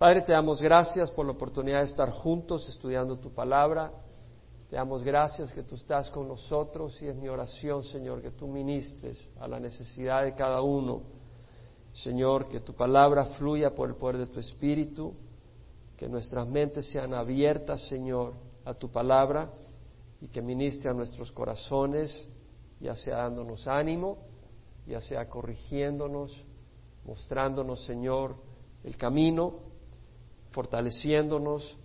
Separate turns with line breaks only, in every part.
Padre, te damos gracias por la oportunidad de estar juntos estudiando tu palabra. Te damos gracias que tú estás con nosotros y es mi oración, Señor, que tú ministres a la necesidad de cada uno. Señor, que tu palabra fluya por el poder de tu Espíritu, que nuestras mentes sean abiertas, Señor, a tu palabra y que ministre a nuestros corazones, ya sea dándonos ánimo, ya sea corrigiéndonos, mostrándonos, Señor, el camino fortaleciéndonos,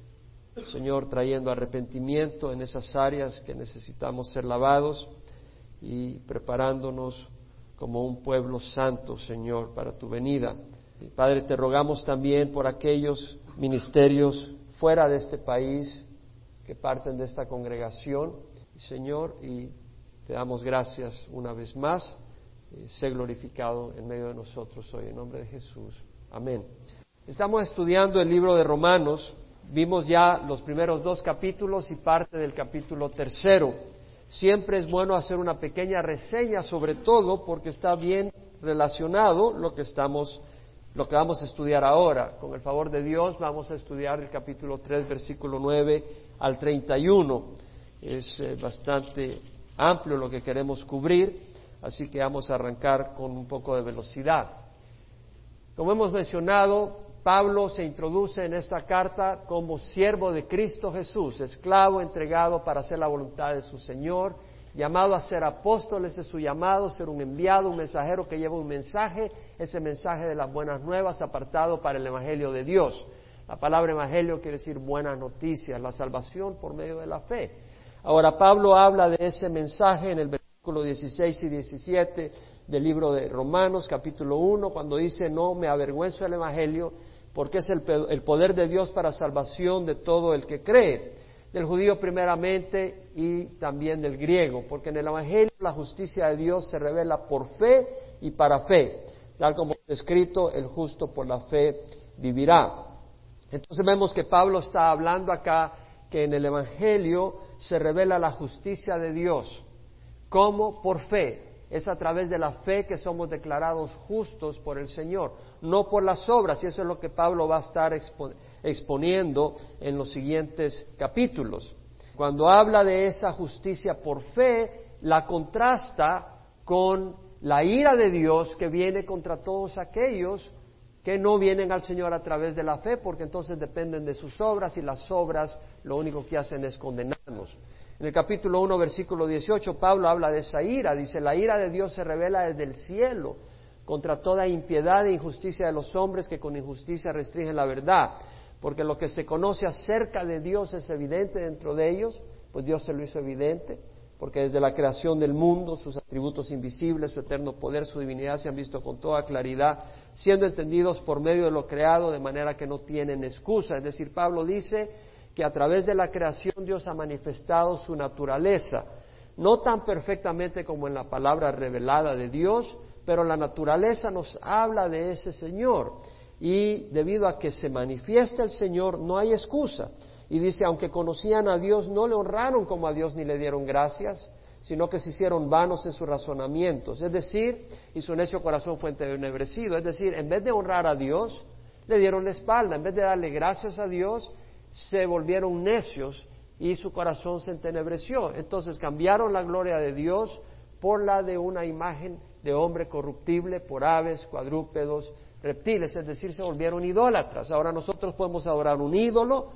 Señor, trayendo arrepentimiento en esas áreas que necesitamos ser lavados y preparándonos como un pueblo santo, Señor, para tu venida. Padre, te rogamos también por aquellos ministerios fuera de este país que parten de esta congregación, Señor, y te damos gracias una vez más. Eh, sé glorificado en medio de nosotros hoy, en nombre de Jesús. Amén. Estamos estudiando el libro de Romanos, vimos ya los primeros dos capítulos y parte del capítulo tercero. Siempre es bueno hacer una pequeña reseña sobre todo porque está bien relacionado lo que estamos lo que vamos a estudiar ahora. Con el favor de Dios vamos a estudiar el capítulo 3 versículo 9 al 31. Es eh, bastante amplio lo que queremos cubrir, así que vamos a arrancar con un poco de velocidad. Como hemos mencionado, Pablo se introduce en esta carta como siervo de Cristo Jesús, esclavo entregado para hacer la voluntad de su Señor, llamado a ser apóstol, ese es su llamado, ser un enviado, un mensajero que lleva un mensaje, ese mensaje de las buenas nuevas apartado para el Evangelio de Dios. La palabra Evangelio quiere decir buenas noticias, la salvación por medio de la fe. Ahora Pablo habla de ese mensaje en el versículo 16 y 17 del libro de Romanos, capítulo 1, cuando dice, no me avergüenzo del Evangelio, porque es el, poder de Dios para salvación de todo el que cree, del judío primeramente y también del griego, porque en el Evangelio la justicia de Dios se revela por fe y para fe, tal como está escrito, el justo por la fe vivirá. Entonces vemos que Pablo está hablando acá que en el Evangelio se revela la justicia de Dios, como por fe, es a través de la fe que somos declarados justos por el Señor, no por las obras, y eso es lo que Pablo va a estar exponiendo en los siguientes capítulos. Cuando habla de esa justicia por fe, la contrasta con la ira de Dios que viene contra todos aquellos que no vienen al Señor a través de la fe, porque entonces dependen de sus obras y las obras lo único que hacen es condenarnos. En el capítulo 1, versículo 18, Pablo habla de esa ira. Dice, la ira de Dios se revela desde el cielo contra toda impiedad e injusticia de los hombres que con injusticia restringen la verdad. Porque lo que se conoce acerca de Dios es evidente dentro de ellos, pues Dios se lo hizo evidente, porque desde la creación del mundo sus atributos invisibles, su eterno poder, su divinidad se han visto con toda claridad, siendo entendidos por medio de lo creado, de manera que no tienen excusa. Es decir, Pablo dice, que a través de la creación Dios ha manifestado su naturaleza, no tan perfectamente como en la palabra revelada de Dios, pero la naturaleza nos habla de ese Señor. Y debido a que se manifiesta el Señor, no hay excusa. Y dice, aunque conocían a Dios, no le honraron como a Dios ni le dieron gracias, sino que se hicieron vanos en sus razonamientos. Es decir, y su necio corazón fue entenebrecido. Es decir, en vez de honrar a Dios, le dieron la espalda. En vez de darle gracias a Dios, se volvieron necios y su corazón se entenebreció. Entonces cambiaron la gloria de Dios por la de una imagen de hombre corruptible, por aves, cuadrúpedos, reptiles, es decir, se volvieron idólatras. Ahora nosotros podemos adorar un ídolo,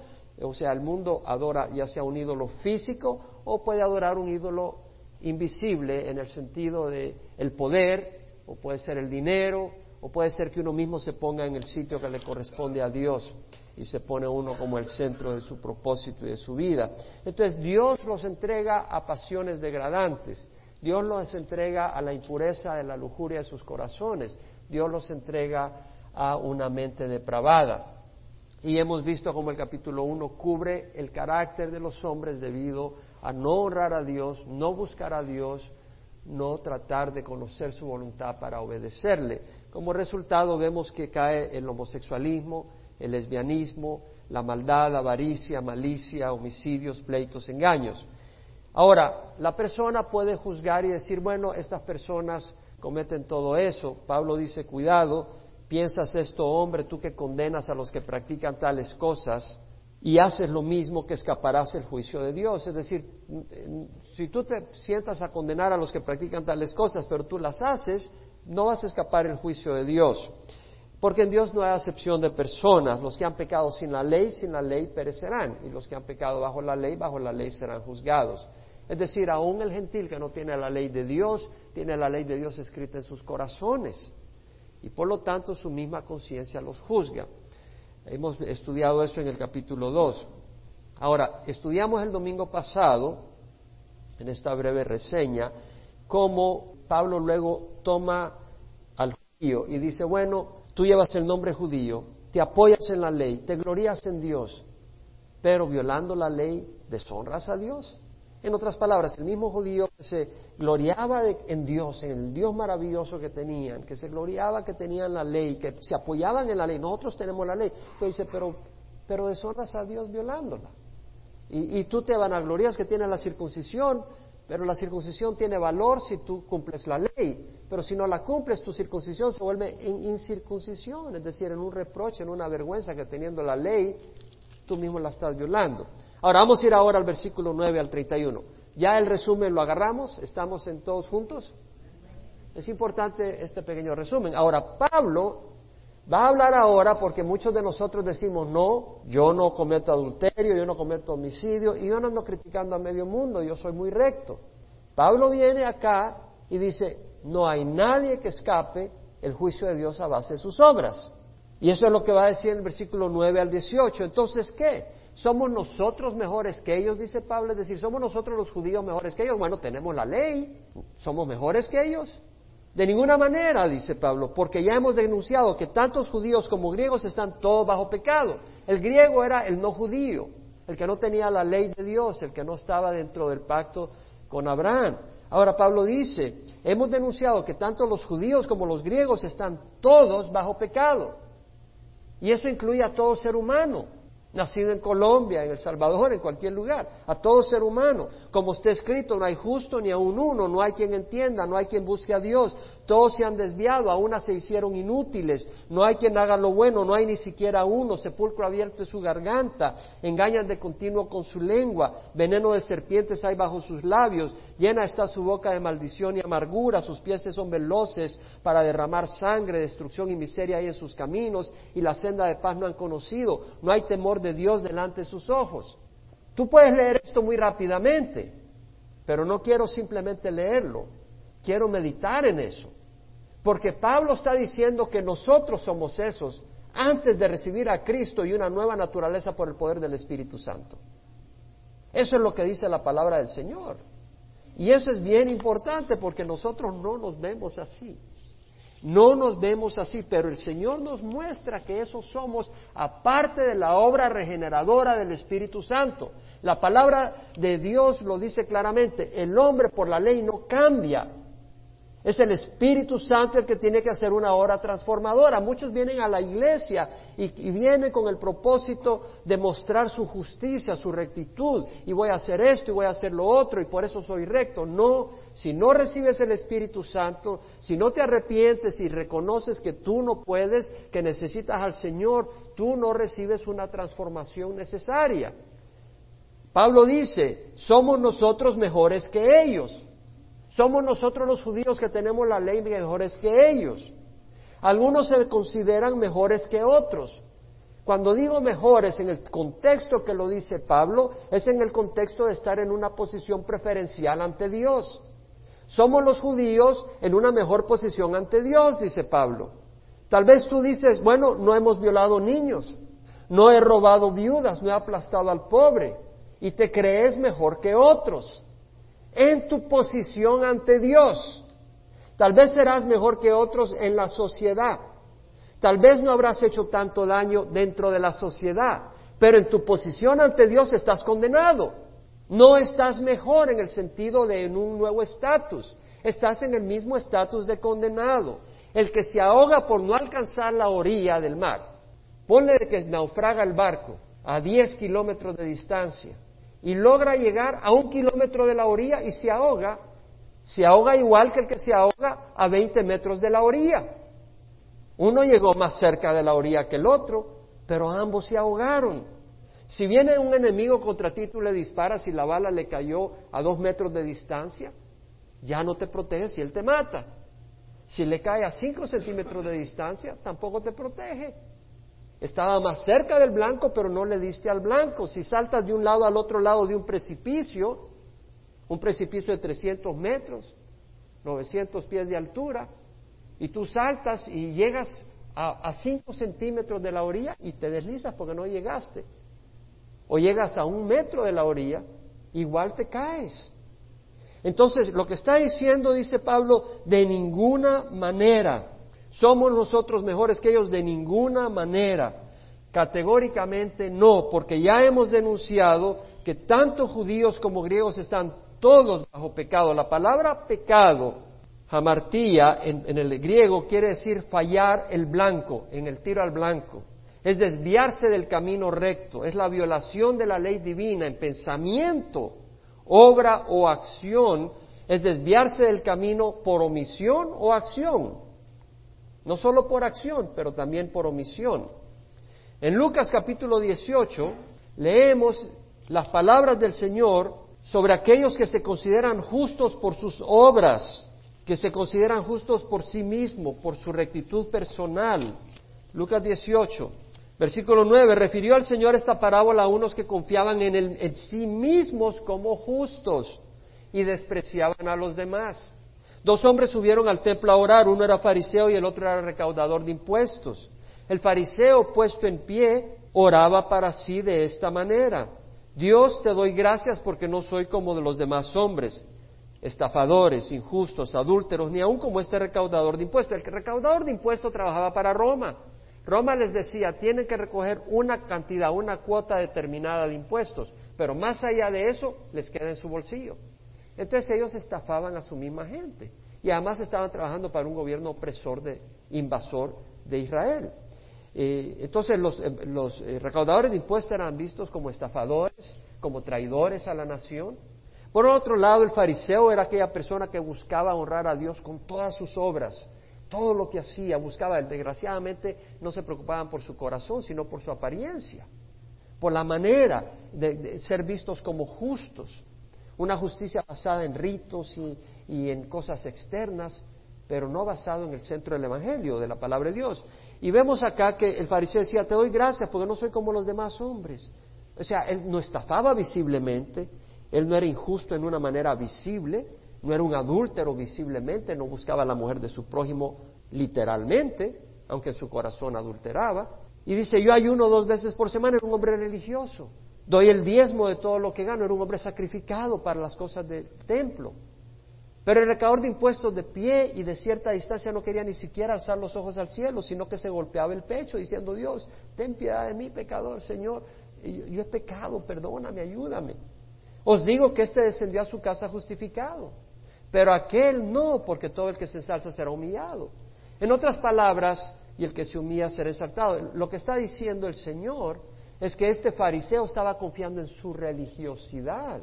o sea, el mundo adora ya sea un ídolo físico o puede adorar un ídolo invisible en el sentido de el poder, o puede ser el dinero, o puede ser que uno mismo se ponga en el sitio que le corresponde a Dios y se pone uno como el centro de su propósito y de su vida. Entonces Dios los entrega a pasiones degradantes, Dios los entrega a la impureza de la lujuria de sus corazones, Dios los entrega a una mente depravada. Y hemos visto cómo el capítulo 1 cubre el carácter de los hombres debido a no honrar a Dios, no buscar a Dios, no tratar de conocer su voluntad para obedecerle. Como resultado vemos que cae el homosexualismo, el lesbianismo, la maldad, avaricia, malicia, homicidios, pleitos, engaños. Ahora, la persona puede juzgar y decir, bueno, estas personas cometen todo eso. Pablo dice, cuidado, piensas esto, hombre, tú que condenas a los que practican tales cosas, y haces lo mismo que escaparás el juicio de Dios. Es decir, si tú te sientas a condenar a los que practican tales cosas, pero tú las haces, no vas a escapar el juicio de Dios. Porque en Dios no hay acepción de personas. Los que han pecado sin la ley, sin la ley perecerán. Y los que han pecado bajo la ley, bajo la ley serán juzgados. Es decir, aún el gentil que no tiene la ley de Dios, tiene la ley de Dios escrita en sus corazones. Y por lo tanto su misma conciencia los juzga. Hemos estudiado eso en el capítulo 2. Ahora, estudiamos el domingo pasado, en esta breve reseña, cómo Pablo luego toma al judío y dice, bueno, Tú llevas el nombre judío, te apoyas en la ley, te glorías en Dios, pero violando la ley, deshonras a Dios. En otras palabras, el mismo judío que se gloriaba en Dios, en el Dios maravilloso que tenían, que se gloriaba que tenían la ley, que se apoyaban en la ley, nosotros tenemos la ley, pero dice, pero, pero deshonras a Dios violándola. Y, y tú te vanaglorías que tienes la circuncisión, pero la circuncisión tiene valor si tú cumples la ley, pero si no la cumples, tu circuncisión se vuelve en incircuncisión, es decir, en un reproche, en una vergüenza que teniendo la ley, tú mismo la estás violando. Ahora vamos a ir ahora al versículo 9 al 31. Ya el resumen lo agarramos, estamos en todos juntos. Es importante este pequeño resumen. Ahora, Pablo va a hablar ahora porque muchos de nosotros decimos, no, yo no cometo adulterio, yo no cometo homicidio, y yo no ando criticando a medio mundo, yo soy muy recto. Pablo viene acá y dice, no hay nadie que escape el juicio de Dios a base de sus obras. Y eso es lo que va a decir en el versículo 9 al 18. Entonces, ¿qué? ¿Somos nosotros mejores que ellos? Dice Pablo. Es decir, ¿somos nosotros los judíos mejores que ellos? Bueno, tenemos la ley. ¿Somos mejores que ellos? De ninguna manera, dice Pablo, porque ya hemos denunciado que tantos judíos como griegos están todos bajo pecado. El griego era el no judío, el que no tenía la ley de Dios, el que no estaba dentro del pacto con Abraham. Ahora Pablo dice, hemos denunciado que tanto los judíos como los griegos están todos bajo pecado. Y eso incluye a todo ser humano nacido en Colombia, en El Salvador, en cualquier lugar, a todo ser humano. Como está escrito, no hay justo ni aun uno, no hay quien entienda, no hay quien busque a Dios, todos se han desviado, a se hicieron inútiles, no hay quien haga lo bueno, no hay ni siquiera uno, sepulcro abierto es su garganta, engañan de continuo con su lengua, veneno de serpientes hay bajo sus labios, llena está su boca de maldición y amargura, sus pies son veloces para derramar sangre, destrucción y miseria hay en sus caminos, y la senda de paz no han conocido, no hay temor de Dios delante de sus ojos. Tú puedes leer esto muy rápidamente, pero no quiero simplemente leerlo, quiero meditar en eso. Porque Pablo está diciendo que nosotros somos esos antes de recibir a Cristo y una nueva naturaleza por el poder del Espíritu Santo. Eso es lo que dice la palabra del Señor. Y eso es bien importante porque nosotros no nos vemos así. No nos vemos así, pero el Señor nos muestra que eso somos aparte de la obra regeneradora del Espíritu Santo. La palabra de Dios lo dice claramente, el hombre por la ley no cambia, es el Espíritu Santo el que tiene que hacer una obra transformadora. Muchos vienen a la iglesia y, vienen con el propósito de mostrar su justicia, su rectitud, y voy a hacer esto y voy a hacer lo otro y por eso soy recto. No, si no recibes el Espíritu Santo, si no te arrepientes y reconoces que tú no puedes, que necesitas al Señor, tú no recibes una transformación necesaria. Pablo dice, somos nosotros mejores que ellos. Somos nosotros los judíos que tenemos la ley mejores que ellos. Algunos se consideran mejores que otros. Cuando digo mejores en el contexto que lo dice Pablo, es en el contexto de estar en una posición preferencial ante Dios. Somos los judíos en una mejor posición ante Dios, dice Pablo. Tal vez tú dices, bueno, no hemos violado niños, no he robado viudas, no he aplastado al pobre, y te crees mejor que otros en tu posición ante Dios. Tal vez serás mejor que otros en la sociedad. Tal vez no habrás hecho tanto daño dentro de la sociedad, pero en tu posición ante Dios estás condenado. No estás mejor en el sentido de en un nuevo estatus. Estás en el mismo estatus de condenado. El que se ahoga por no alcanzar la orilla del mar. Ponle que naufraga el barco a 10 kilómetros de distancia y logra llegar a un kilómetro de la orilla y se ahoga, se ahoga igual que el que se ahoga a 20 metros de la orilla. Uno llegó más cerca de la orilla que el otro, pero ambos se ahogaron. Si viene un enemigo contra ti, tú le disparas y la bala le cayó a dos metros de distancia, ya no te protege si él te mata. Si le cae a cinco centímetros de distancia, tampoco te protege. Estaba más cerca del blanco, pero no le diste al blanco. Si saltas de un lado al otro lado de un precipicio, un precipicio de 300 metros, 900 pies de altura, y tú saltas y llegas a 5 centímetros de la orilla y te deslizas porque no llegaste. O llegas a un metro de la orilla, igual te caes. Entonces, lo que está diciendo, dice Pablo, de ninguna manera somos nosotros mejores que ellos, de ninguna manera. Categóricamente no, porque ya hemos denunciado que tanto judíos como griegos están todos bajo pecado. La palabra pecado, jamartía, en, en el griego quiere decir fallar el blanco, en el tiro al blanco. Es desviarse del camino recto, es la violación de la ley divina en pensamiento, obra o acción, es desviarse del camino por omisión o acción. No solo por acción, pero también por omisión. En Lucas capítulo 18 leemos las palabras del Señor sobre aquellos que se consideran justos por sus obras, que se consideran justos por sí mismos, por su rectitud personal. Lucas 18, versículo 9, refirió al Señor esta parábola a unos que confiaban en, en sí mismos como justos y despreciaban a los demás. Dos hombres subieron al templo a orar, uno era fariseo y el otro era recaudador de impuestos. El fariseo, puesto en pie, oraba para sí de esta manera. Dios te doy gracias porque no soy como de los demás hombres, estafadores, injustos, adúlteros, ni aun como este recaudador de impuestos. El recaudador de impuestos trabajaba para Roma. Roma les decía, tienen que recoger una cantidad, una cuota determinada de impuestos, pero más allá de eso les queda en su bolsillo. Entonces ellos estafaban a su misma gente. Y además estaban trabajando para un gobierno opresor de invasor de Israel. Eh, entonces los, eh, eh, recaudadores de impuestos eran vistos como estafadores, como traidores a la nación. Por otro lado, el fariseo era aquella persona que buscaba honrar a Dios con todas sus obras, todo lo que hacía, buscaba, desgraciadamente no se preocupaban por su corazón, sino por su apariencia, por la manera de ser vistos como justos una justicia basada en ritos y, en cosas externas, pero no basado en el centro del Evangelio, de la palabra de Dios. Y vemos acá que el fariseo decía, te doy gracias porque no soy como los demás hombres. O sea, él no estafaba visiblemente, él no era injusto en una manera visible, no era un adúltero visiblemente, no buscaba a la mujer de su prójimo literalmente, aunque en su corazón adulteraba. Y dice, yo ayuno dos veces por semana, era un hombre religioso. Doy el diezmo de todo lo que gano. Era un hombre sacrificado para las cosas del templo. Pero el recaudador de impuestos de pie y de cierta distancia no quería ni siquiera alzar los ojos al cielo, sino que se golpeaba el pecho diciendo, Dios, ten piedad de mí, pecador, Señor, yo, he pecado, perdóname, ayúdame. Os digo que éste descendió a su casa justificado, pero aquel no, porque todo el que se ensalza será humillado. En otras palabras, y el que se humilla será exaltado. Lo que está diciendo el Señor es que este fariseo estaba confiando en su religiosidad,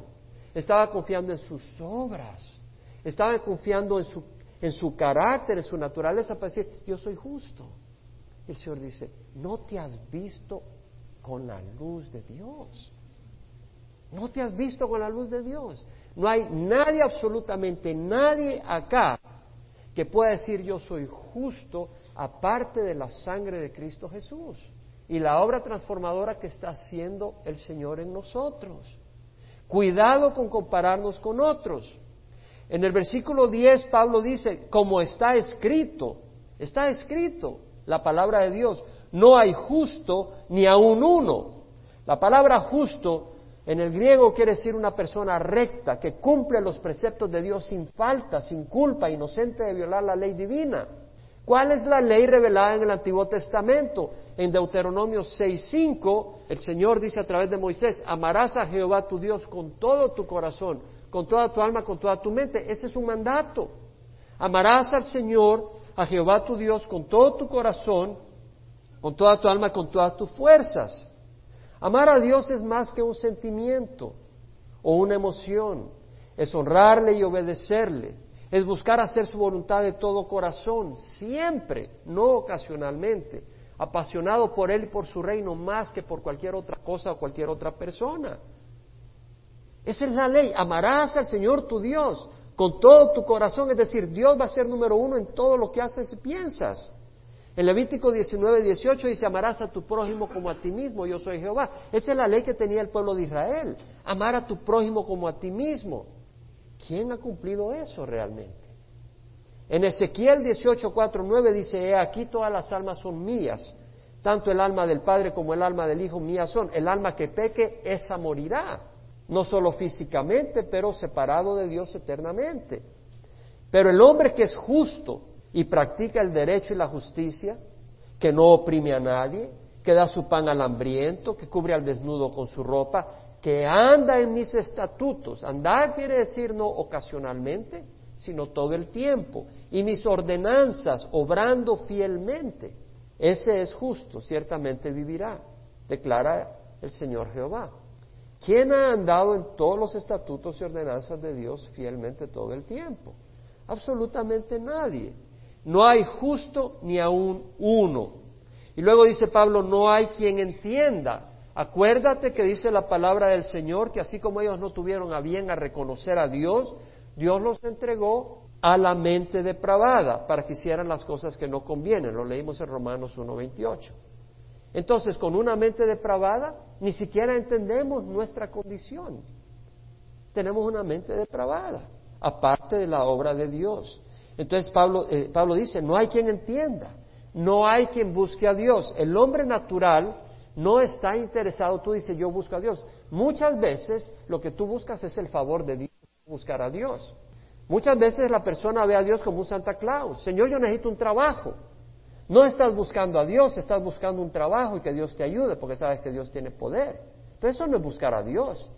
estaba confiando en sus obras, estaba confiando en su, en su carácter, en su naturaleza para decir, yo soy justo. el Señor dice, no te has visto con la luz de Dios. No te has visto con la luz de Dios. No hay nadie, absolutamente nadie acá que pueda decir yo soy justo aparte de la sangre de Cristo Jesús y la obra transformadora que está haciendo el Señor en nosotros. Cuidado con compararnos con otros. En el versículo 10 Pablo dice, como está escrito, está escrito la palabra de Dios, no hay justo ni aun uno. La palabra justo en el griego quiere decir una persona recta, que cumple los preceptos de Dios sin falta, sin culpa, inocente de violar la ley divina. ¿Cuál es la ley revelada en el Antiguo Testamento? En Deuteronomio 6.5, el Señor dice a través de Moisés, amarás a Jehová tu Dios con todo tu corazón, con toda tu alma, con toda tu mente. Ese es un mandato. Amarás al Señor, a Jehová tu Dios, con todo tu corazón, con toda tu alma, con todas tus fuerzas. Amar a Dios es más que un sentimiento o una emoción, es honrarle y obedecerle es buscar hacer su voluntad de todo corazón, siempre, no ocasionalmente, apasionado por Él y por su reino más que por cualquier otra cosa o cualquier otra persona. Esa es la ley, amarás al Señor tu Dios con todo tu corazón, es decir, Dios va a ser número uno en todo lo que haces y piensas. En Levítico 19, 18 dice, amarás a tu prójimo como a ti mismo, yo soy Jehová. Esa es la ley que tenía el pueblo de Israel, amar a tu prójimo como a ti mismo. ¿Quién ha cumplido eso realmente? En Ezequiel 18, 4, 9 dice, he aquí todas las almas son mías, tanto el alma del Padre como el alma del Hijo mías son. El alma que peque, esa morirá, no solo físicamente, pero separado de Dios eternamente. Pero el hombre que es justo, y practica el derecho y la justicia, que no oprime a nadie, que da su pan al hambriento, que cubre al desnudo con su ropa, que anda en mis estatutos. Andar quiere decir no ocasionalmente, sino todo el tiempo. Y mis ordenanzas, obrando fielmente. Ese es justo, ciertamente vivirá, declara el Señor Jehová. ¿Quién ha andado en todos los estatutos y ordenanzas de Dios fielmente todo el tiempo? Absolutamente nadie. No hay justo ni aún uno. Y luego dice Pablo, no hay quien entienda. Acuérdate que dice la palabra del Señor que así como ellos no tuvieron a bien a reconocer a Dios, Dios los entregó a la mente depravada para que hicieran las cosas que no convienen. Lo leímos en Romanos 1.28. Entonces, con una mente depravada, ni siquiera entendemos nuestra condición. Tenemos una mente depravada, aparte de la obra de Dios. Entonces Pablo, eh, Pablo dice, no hay quien entienda, no hay quien busque a Dios. El hombre natural no está interesado, tú dices, yo busco a Dios. Muchas veces lo que tú buscas es el favor de Dios, buscar a Dios. Muchas veces la persona ve a Dios como un Santa Claus. Señor, yo necesito un trabajo. No estás buscando a Dios, estás buscando un trabajo y que Dios te ayude porque sabes que Dios tiene poder. Pero eso no es buscar a Dios.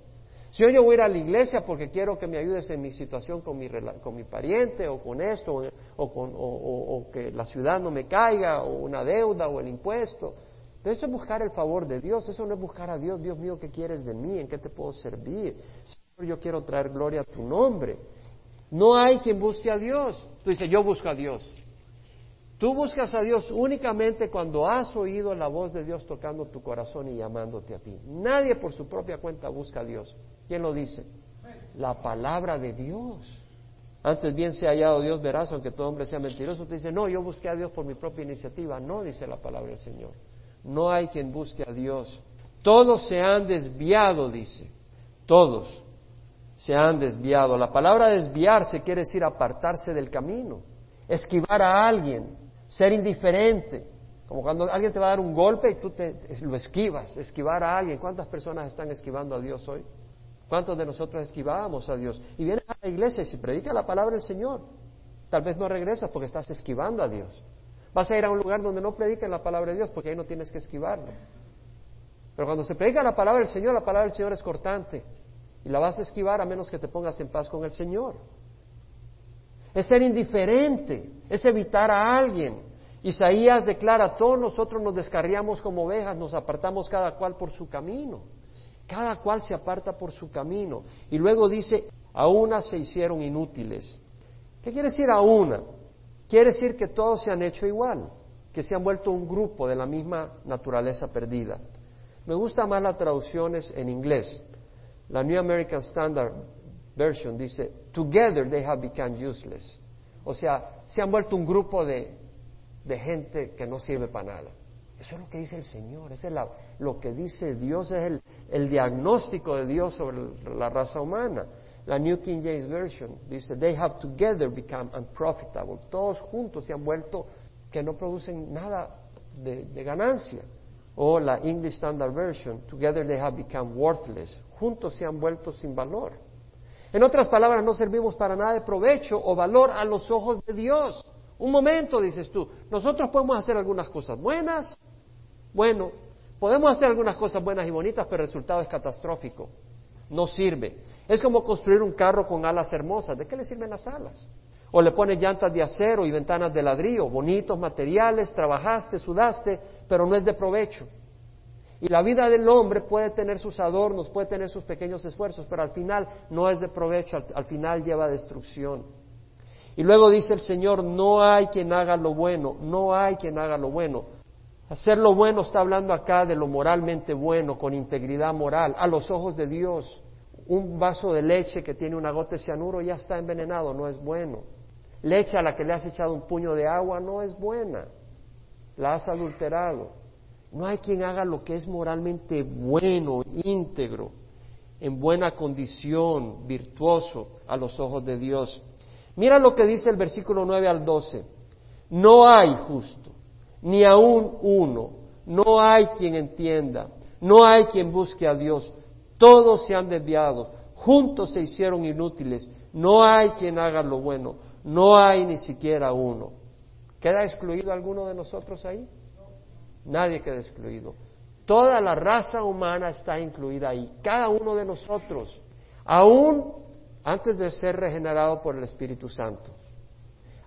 Si yo voy a ir a la iglesia porque quiero que me ayudes en mi situación con mi, con mi pariente o con esto, o, con, o, que la ciudad no me caiga, o una deuda, o el impuesto. Eso es buscar el favor de Dios, eso no es buscar a Dios, Dios mío, ¿qué quieres de mí? ¿En qué te puedo servir? Señor, yo quiero traer gloria a tu nombre. No hay quien busque a Dios. Tú dices, yo busco a Dios. Tú buscas a Dios únicamente cuando has oído la voz de Dios tocando tu corazón y llamándote a ti. Nadie por su propia cuenta busca a Dios. ¿Quién lo dice? La palabra de Dios. Antes bien se ha hallado Dios verás, aunque todo hombre sea mentiroso. Te dice, no, yo busqué a Dios por mi propia iniciativa. No, dice la palabra del Señor. No hay quien busque a Dios. Todos se han desviado, dice. Todos se han desviado. La palabra desviarse quiere decir apartarse del camino, esquivar a alguien, ser indiferente. Como cuando alguien te va a dar un golpe y tú te, lo esquivas, esquivar a alguien. ¿Cuántas personas están esquivando a Dios hoy? ¿Cuántos de nosotros esquivábamos a Dios? Y vienes a la iglesia y se predica la palabra del Señor. Tal vez no regresas porque estás esquivando a Dios. Vas a ir a un lugar donde no prediquen la palabra de Dios porque ahí no tienes que esquivarlo. Pero cuando se predica la palabra del Señor, la palabra del Señor es cortante. Y la vas a esquivar a menos que te pongas en paz con el Señor. Es ser indiferente, es evitar a alguien. Isaías declara, todos nosotros nos descarriamos como ovejas, nos apartamos cada cual por su camino. Cada cual se aparta por su camino. Y luego dice, a una se hicieron inútiles. ¿Qué quiere decir a una? Quiere decir que todos se han hecho igual, que se han vuelto un grupo de la misma naturaleza perdida. Me gusta más las traducciones en inglés. La New American Standard Version dice, Together they have become useless. O sea, se han vuelto un grupo de, de gente que no sirve para nada. Eso es lo que dice el Señor, eso es lo que dice Dios, es el, diagnóstico de Dios sobre la raza humana. La New King James Version dice, they have together become unprofitable. Todos juntos se han vuelto que no producen nada de, ganancia. O la English Standard Version, together they have become worthless. Juntos se han vuelto sin valor. En otras palabras, no servimos para nada de provecho o valor a los ojos de Dios. Un momento, dices tú, nosotros podemos hacer algunas cosas buenas, bueno, podemos hacer algunas cosas buenas y bonitas, pero el resultado es catastrófico. No sirve. Es como construir un carro con alas hermosas. ¿De qué le sirven las alas? O le pones llantas de acero y ventanas de ladrillo, bonitos materiales, trabajaste, sudaste, pero no es de provecho. Y la vida del hombre puede tener sus adornos, puede tener sus pequeños esfuerzos, pero al final no es de provecho, al, al final lleva a destrucción. Y luego dice el Señor, no hay quien haga lo bueno, no hay quien haga lo bueno. Hacer lo bueno está hablando acá de lo moralmente bueno, con integridad moral, a los ojos de Dios. Un vaso de leche que tiene una gota de cianuro ya está envenenado, no es bueno. Leche a la que le has echado un puño de agua no es buena, la has adulterado. No hay quien haga lo que es moralmente bueno, íntegro, en buena condición, virtuoso a los ojos de Dios. Mira lo que dice el versículo 9 al 12. No hay justo, ni aún uno. No hay quien entienda. No hay quien busque a Dios. Todos se han desviado. Juntos se hicieron inútiles. No hay quien haga lo bueno. No hay ni siquiera uno. ¿Queda excluido alguno de nosotros ahí? Nadie queda excluido. Toda la raza humana está incluida ahí. Cada uno de nosotros. Aún antes de ser regenerado por el Espíritu Santo.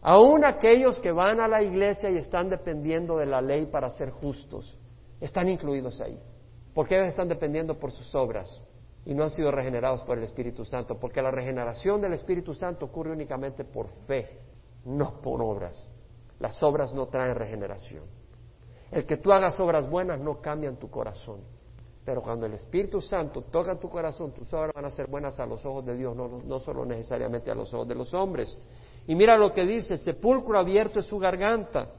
Aún aquellos que van a la iglesia y están dependiendo de la ley para ser justos, están incluidos ahí. Porque ellos están dependiendo por sus obras y no han sido regenerados por el Espíritu Santo. Porque la regeneración del Espíritu Santo ocurre únicamente por fe, no por obras. Las obras no traen regeneración. El que tú hagas obras buenas no cambian tu corazón. Pero cuando el Espíritu Santo toca tu corazón, tus obras van a ser buenas a los ojos de Dios, no, no solo necesariamente a los ojos de los hombres. Y mira lo que dice, sepulcro abierto es su garganta.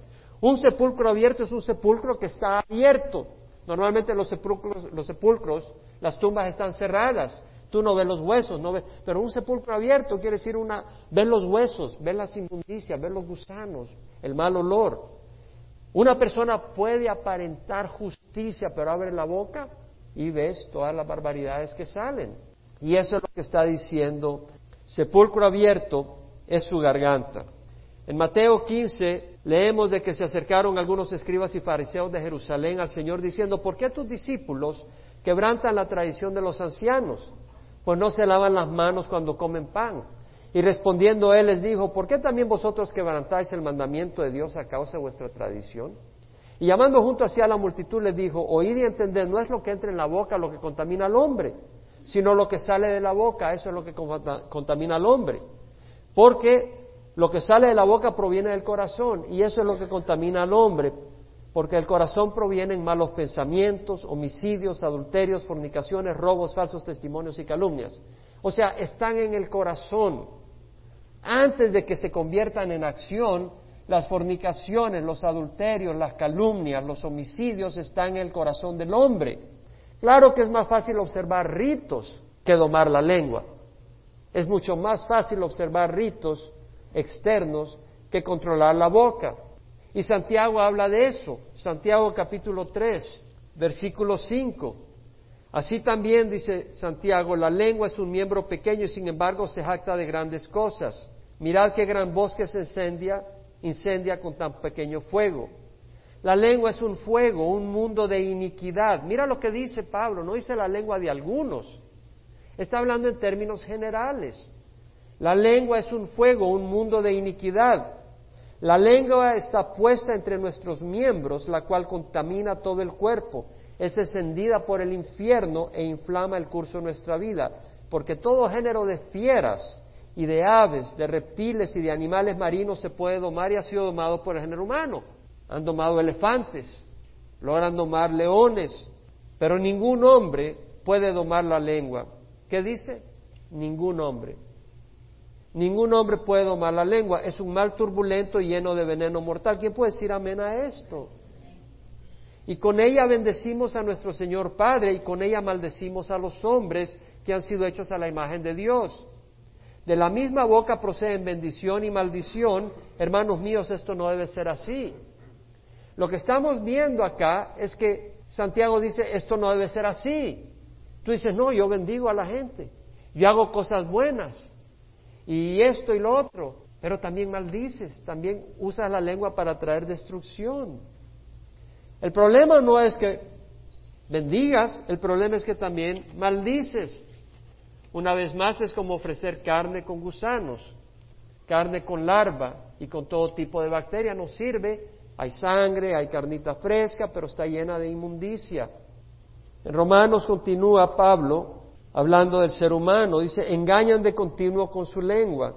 Un sepulcro abierto es un sepulcro que está abierto. Normalmente los sepulcros, los sepulcros, las tumbas están cerradas. Tú no ves los huesos, no ves, pero un sepulcro abierto quiere decir una, ves los huesos, ves las inmundicias, ves los gusanos, el mal olor. Una persona puede aparentar justicia, pero abre la boca y ves todas las barbaridades que salen. Y eso es lo que está diciendo, sepulcro abierto es su garganta. En Mateo 15 leemos de que se acercaron algunos escribas y fariseos de Jerusalén al Señor diciendo, ¿por qué tus discípulos quebrantan la tradición de los ancianos? Pues no se lavan las manos cuando comen pan. Y respondiendo él les dijo, ¿por qué también vosotros quebrantáis el mandamiento de Dios a causa de vuestra tradición? Y llamando junto hacia la multitud les dijo, oíd y entended, no es lo que entra en la boca lo que contamina al hombre, sino lo que sale de la boca, eso es lo que contamina al hombre. Porque lo que sale de la boca proviene del corazón y eso es lo que contamina al hombre, porque del corazón provienen malos pensamientos, homicidios, adulterios, fornicaciones, robos, falsos testimonios y calumnias. O sea, están en el corazón. Antes de que se conviertan en acción, las fornicaciones, los adulterios, las calumnias, los homicidios están en el corazón del hombre. Claro que es más fácil observar ritos que domar la lengua. Es mucho más fácil observar ritos externos que controlar la boca. Y Santiago habla de eso. Santiago capítulo 3, versículo 5. Así también dice Santiago, la lengua es un miembro pequeño y sin embargo se jacta de grandes cosas. Mirad qué gran bosque se incendia incendia con tan pequeño fuego. La lengua es un fuego, un mundo de iniquidad. Mira lo que dice Pablo, no dice la lengua de algunos, está hablando en términos generales. La lengua es un fuego, un mundo de iniquidad. La lengua está puesta entre nuestros miembros, la cual contamina todo el cuerpo. Es encendida por el infierno e inflama el curso de nuestra vida, porque todo género de fieras y de aves, de reptiles y de animales marinos se puede domar y ha sido domado por el género humano. Han domado elefantes, logran domar leones, pero ningún hombre puede domar la lengua. ¿Qué dice? Ningún hombre. Ningún hombre puede domar la lengua. Es un mal turbulento y lleno de veneno mortal. ¿Quién puede decir amén a esto? Y con ella bendecimos a nuestro Señor Padre y con ella maldecimos a los hombres que han sido hechos a la imagen de Dios. De la misma boca proceden bendición y maldición. Hermanos míos, esto no debe ser así. Lo que estamos viendo acá es que Santiago dice, esto no debe ser así. Tú dices, no, yo bendigo a la gente, yo hago cosas buenas, y esto y lo otro, pero también maldices, también usas la lengua para traer destrucción. El problema no es que bendigas, el problema es que también maldices. Una vez más es como ofrecer carne con gusanos, carne con larva y con todo tipo de bacterias. No sirve, hay sangre, hay carnita fresca, pero está llena de inmundicia. En Romanos continúa Pablo hablando del ser humano, dice, engañan de continuo con su lengua,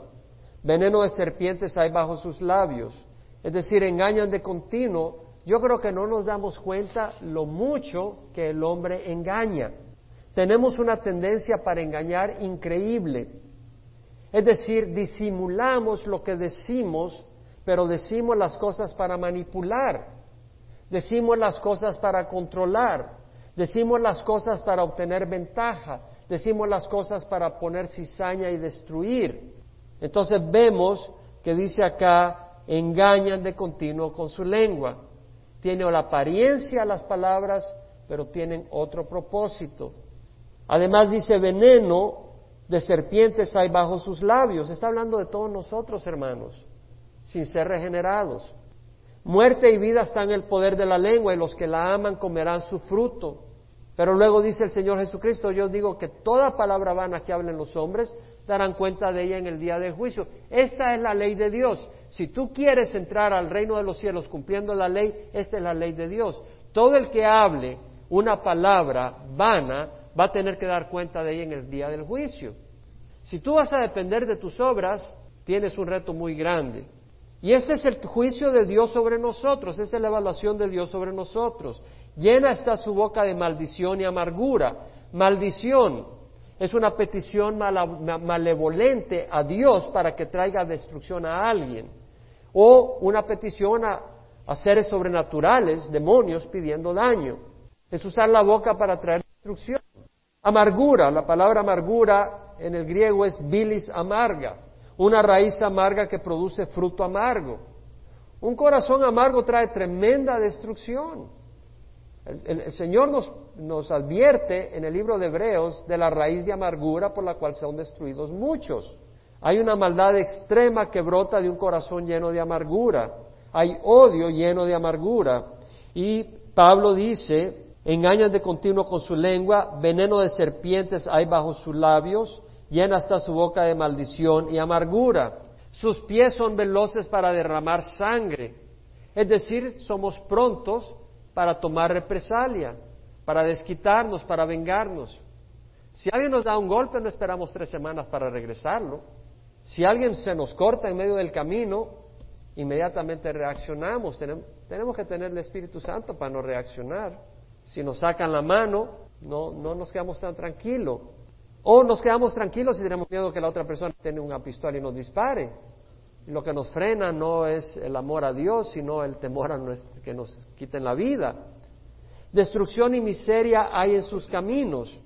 veneno de serpientes hay bajo sus labios. Es decir, engañan de continuo. Yo creo que no nos damos cuenta lo mucho que el hombre engaña. Tenemos una tendencia para engañar increíble. Es decir, disimulamos lo que decimos, pero decimos las cosas para manipular. Decimos las cosas para controlar. Decimos las cosas para obtener ventaja. Decimos las cosas para poner cizaña y destruir. Entonces vemos que dice acá, engañan de continuo con su lengua. Tiene la apariencia las palabras, pero tienen otro propósito. Además dice veneno de serpientes hay bajo sus labios. Está hablando de todos nosotros, hermanos, sin ser regenerados. Muerte y vida están en el poder de la lengua y los que la aman comerán su fruto. Pero luego dice el Señor Jesucristo, yo digo que toda palabra vana que hablen los hombres darán cuenta de ella en el día del juicio. Esta es la ley de Dios. Si tú quieres entrar al reino de los cielos cumpliendo la ley, esta es la ley de Dios. Todo el que hable una palabra vana va a tener que dar cuenta de ella en el día del juicio. Si tú vas a depender de tus obras, tienes un reto muy grande. Y este es el juicio de Dios sobre nosotros, esa es la evaluación de Dios sobre nosotros. Llena está su boca de maldición y amargura. Maldición es una petición malevolente a Dios para que traiga destrucción a alguien. O una petición a, a seres sobrenaturales, demonios, pidiendo daño. Es usar la boca para traer destrucción. Amargura, la palabra amargura en el griego es bilis amarga, una raíz amarga que produce fruto amargo. Un corazón amargo trae tremenda destrucción. El, Señor nos, nos, advierte en el libro de Hebreos de la raíz de amargura por la cual son destruidos muchos. Hay una maldad extrema que brota de un corazón lleno de amargura. Hay odio lleno de amargura. Y Pablo dice engañan de continuo con su lengua, veneno de serpientes hay bajo sus labios, llena hasta su boca de maldición y amargura. Sus pies son veloces para derramar sangre, es decir, somos prontos para tomar represalia, para desquitarnos, para vengarnos. Si alguien nos da un golpe, no esperamos tres semanas para regresarlo. Si alguien se nos corta en medio del camino, inmediatamente reaccionamos. Tenemos, que tener el Espíritu Santo para no reaccionar. Si nos sacan la mano, no, no nos quedamos tan tranquilos. O nos quedamos tranquilos si tenemos miedo que la otra persona tenga una pistola y nos dispare. lo que nos frena no es el amor a Dios, sino el temor a que nos quiten la vida. Destrucción y miseria hay en sus caminos.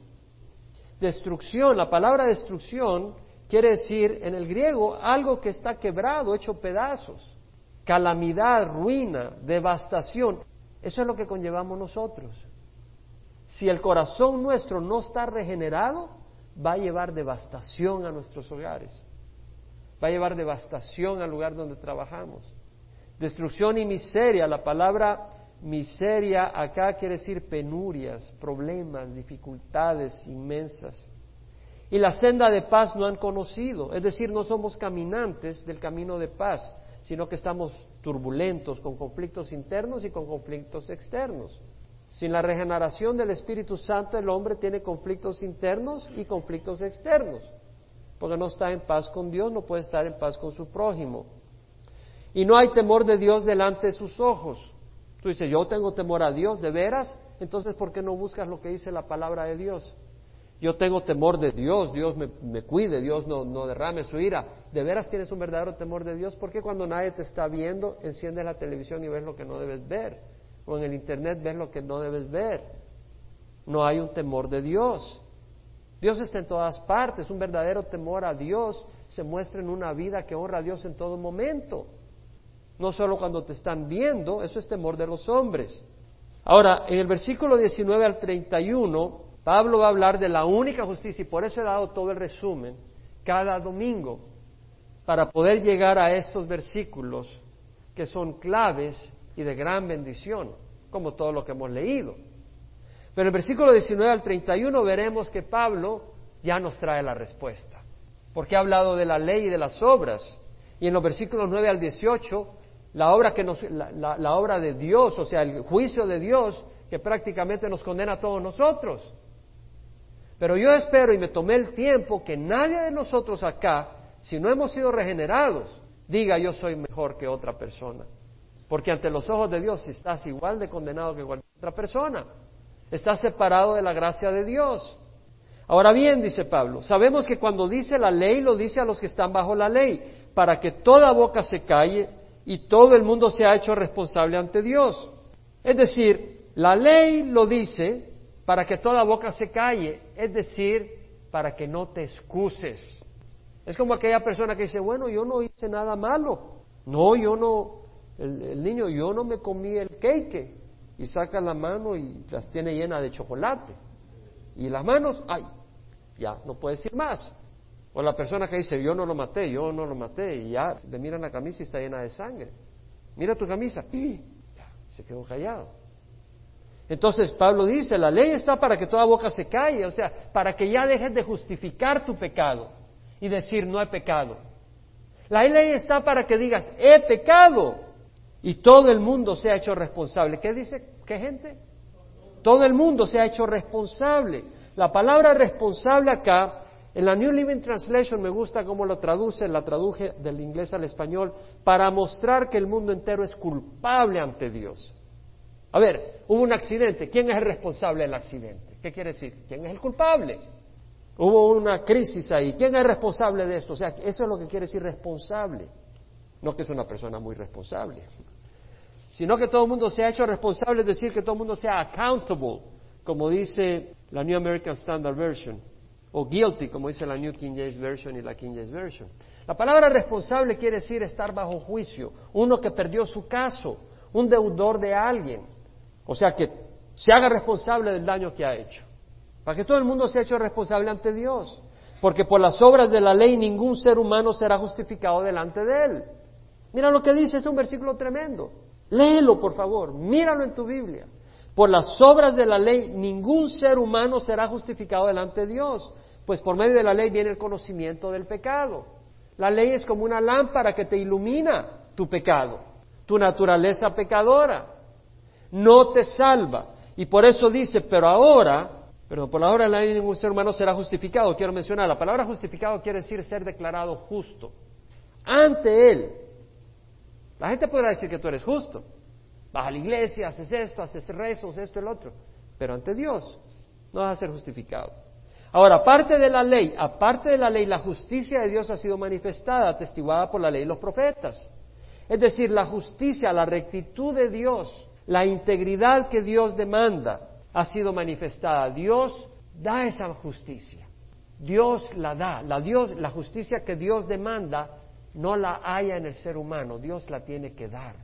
Destrucción, la palabra destrucción quiere decir en el griego algo que está quebrado, hecho pedazos. Calamidad, ruina, devastación. Eso es lo que conllevamos nosotros. Si el corazón nuestro no está regenerado, va a llevar devastación a nuestros hogares, va a llevar devastación al lugar donde trabajamos. Destrucción y miseria, la palabra miseria acá quiere decir penurias, problemas, dificultades inmensas. Y la senda de paz no han conocido, es decir, no somos caminantes del camino de paz, sino que estamos turbulentos con conflictos internos y con conflictos externos. Sin la regeneración del Espíritu Santo el hombre tiene conflictos internos y conflictos externos, porque no está en paz con Dios, no puede estar en paz con su prójimo. Y no hay temor de Dios delante de sus ojos. Tú dices, yo tengo temor a Dios, ¿de veras? Entonces, ¿por qué no buscas lo que dice la palabra de Dios? Yo tengo temor de Dios, Dios me, cuide, Dios no, no, derrame su ira. ¿De veras tienes un verdadero temor de Dios? ¿Por qué cuando nadie te está viendo, enciendes la televisión y ves lo que no debes ver? O en el Internet ves lo que no debes ver. No hay un temor de Dios. Dios está en todas partes. Un verdadero temor a Dios se muestra en una vida que honra a Dios en todo momento. No solo cuando te están viendo, eso es temor de los hombres. Ahora, en el versículo 19 al 31, Pablo va a hablar de la única justicia y por eso he dado todo el resumen cada domingo para poder llegar a estos versículos que son claves y de gran bendición, como todo lo que hemos leído. Pero en el versículo 19 al 31 veremos que Pablo ya nos trae la respuesta, porque ha hablado de la ley y de las obras. Y en los versículos 9 al 18, la obra, que nos, la obra de Dios, o sea, el juicio de Dios, que prácticamente nos condena a todos nosotros. Pero yo espero y me tomé el tiempo que nadie de nosotros acá si no hemos sido regenerados, diga yo soy mejor que otra persona. Porque ante los ojos de Dios estás igual de condenado que cualquier otra persona. Estás separado de la gracia de Dios. Ahora bien, dice Pablo, sabemos que cuando dice la ley lo dice a los que están bajo la ley, para que toda boca se calle y todo el mundo sea hecho responsable ante Dios. Es decir, la ley lo dice para que toda boca se calle, es decir, para que no te excuses. Es como aquella persona que dice, bueno, yo no hice nada malo. No, yo no, el, niño, yo no me comí el cake. Y saca la mano y las tiene llenas de chocolate. Y las manos, ay, ya, no puede decir más. O la persona que dice, yo no lo maté, yo no lo maté, y ya le miran la camisa y está llena de sangre. Mira tu camisa, y ya, se quedó callado. Entonces Pablo dice, la ley está para que toda boca se calle, o sea, para que ya dejes de justificar tu pecado y decir no he pecado. La ley está para que digas he pecado y todo el mundo sea hecho responsable. ¿Qué dice? ¿Qué gente? Todo el mundo se ha hecho responsable. La palabra responsable acá, en la New Living Translation me gusta cómo lo traduce, la traduje del inglés al español, para mostrar que el mundo entero es culpable ante Dios. A ver, hubo un accidente, ¿quién es el responsable del accidente? ¿Qué quiere decir? ¿Quién es el culpable? Hubo una crisis ahí, ¿quién es responsable de esto? O sea, eso es lo que quiere decir responsable. No que es una persona muy responsable, sino que todo el mundo se ha hecho responsable, es decir, que todo el mundo sea accountable, como dice la New American Standard Version, o guilty, como dice la New King James Version y la King James Version. La palabra responsable quiere decir estar bajo juicio, uno que perdió su caso, un deudor de alguien, o sea, que se haga responsable del daño que ha hecho. Para que todo el mundo sea hecho responsable ante Dios. Porque por las obras de la ley ningún ser humano será justificado delante de él. Mira lo que dice, es un versículo tremendo. Léelo, por favor, míralo en tu Biblia. Por las obras de la ley ningún ser humano será justificado delante de Dios, pues por medio de la ley viene el conocimiento del pecado. La ley es como una lámpara que te ilumina tu pecado, tu naturaleza pecadora no te salva. Y por eso dice, pero ahora, pero por ahora la ningún ser humano será justificado. Quiero mencionar, la palabra justificado quiere decir ser declarado justo. Ante Él. La gente podrá decir que tú eres justo. Vas a la iglesia, haces esto, haces rezos, esto, el otro. Pero ante Dios no vas a ser justificado. Ahora, aparte de la ley, aparte de la ley, la justicia de Dios ha sido manifestada, atestiguada por la ley y los profetas. Es decir, la justicia, la rectitud de Dios la integridad que Dios demanda ha sido manifestada. Dios da esa justicia. Dios la da. La, Dios, la justicia que Dios demanda no la haya en el ser humano. Dios la tiene que dar.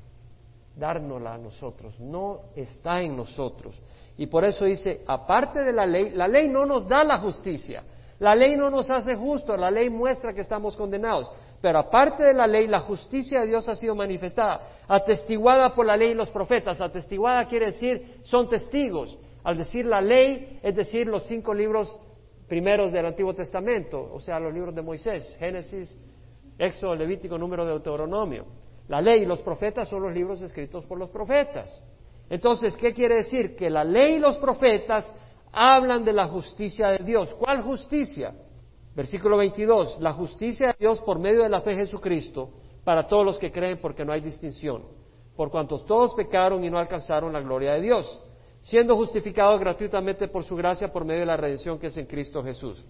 Dárnosla a nosotros. No está en nosotros. Y por eso dice, aparte de la ley, la ley no nos da la justicia. La ley no nos hace justo, la ley muestra que estamos condenados. Pero aparte de la ley, la justicia de Dios ha sido manifestada, atestiguada por la ley y los profetas. Atestiguada quiere decir, son testigos. Al decir la ley, es decir, los cinco libros primeros del Antiguo Testamento, o sea, los libros de Moisés, Génesis, Éxodo, Levítico, Número de Deuteronomio. La ley y los profetas son los libros escritos por los profetas. Entonces, ¿qué quiere decir? Que la ley y los profetas hablan de la justicia de Dios. ¿Cuál justicia? Versículo 22, la justicia de Dios por medio de la fe en Jesucristo para todos los que creen porque no hay distinción, por cuanto todos pecaron y no alcanzaron la gloria de Dios, siendo justificados gratuitamente por su gracia por medio de la redención que es en Cristo Jesús.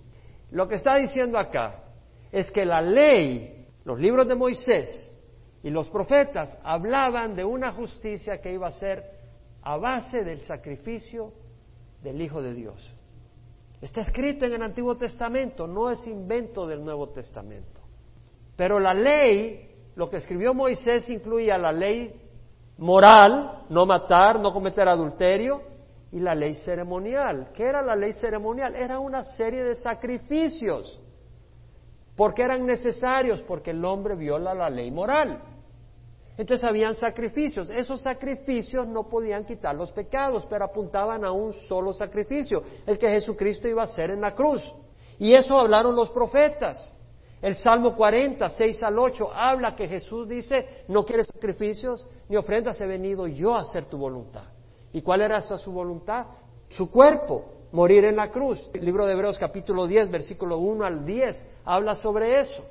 Lo que está diciendo acá es que la ley, los libros de Moisés y los profetas hablaban de una justicia que iba a ser a base del sacrificio del Hijo de Dios. Está escrito en el Antiguo Testamento, no es invento del Nuevo Testamento. Pero la ley, lo que escribió Moisés incluía la ley moral, no matar, no cometer adulterio, y la ley ceremonial. ¿Qué era la ley ceremonial? Era una serie de sacrificios. Porque eran necesarios? Porque el hombre viola la ley moral. Entonces habían sacrificios. Esos sacrificios no podían quitar los pecados, pero apuntaban a un solo sacrificio, el que Jesucristo iba a hacer en la cruz. Y eso hablaron los profetas. El Salmo 40, 6 al 8, habla que Jesús dice, no quieres sacrificios ni ofrendas, he venido yo a hacer tu voluntad. ¿Y cuál era esa su voluntad? Su cuerpo, morir en la cruz. El libro de Hebreos capítulo 10, versículo 1 al 10, habla sobre eso.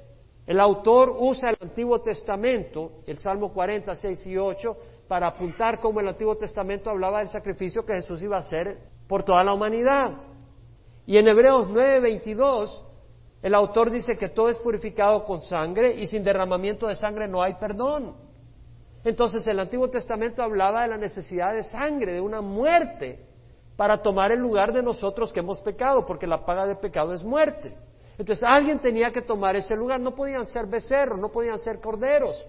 El autor usa el Antiguo Testamento, el Salmo 46 y 8, para apuntar cómo el Antiguo Testamento hablaba del sacrificio que Jesús iba a hacer por toda la humanidad. Y en Hebreos 9, 22, el autor dice que todo es purificado con sangre y sin derramamiento de sangre no hay perdón. Entonces el Antiguo Testamento hablaba de la necesidad de sangre, de una muerte, para tomar el lugar de nosotros que hemos pecado, porque la paga de pecado es muerte. Entonces alguien tenía que tomar ese lugar, no podían ser becerros, no podían ser corderos.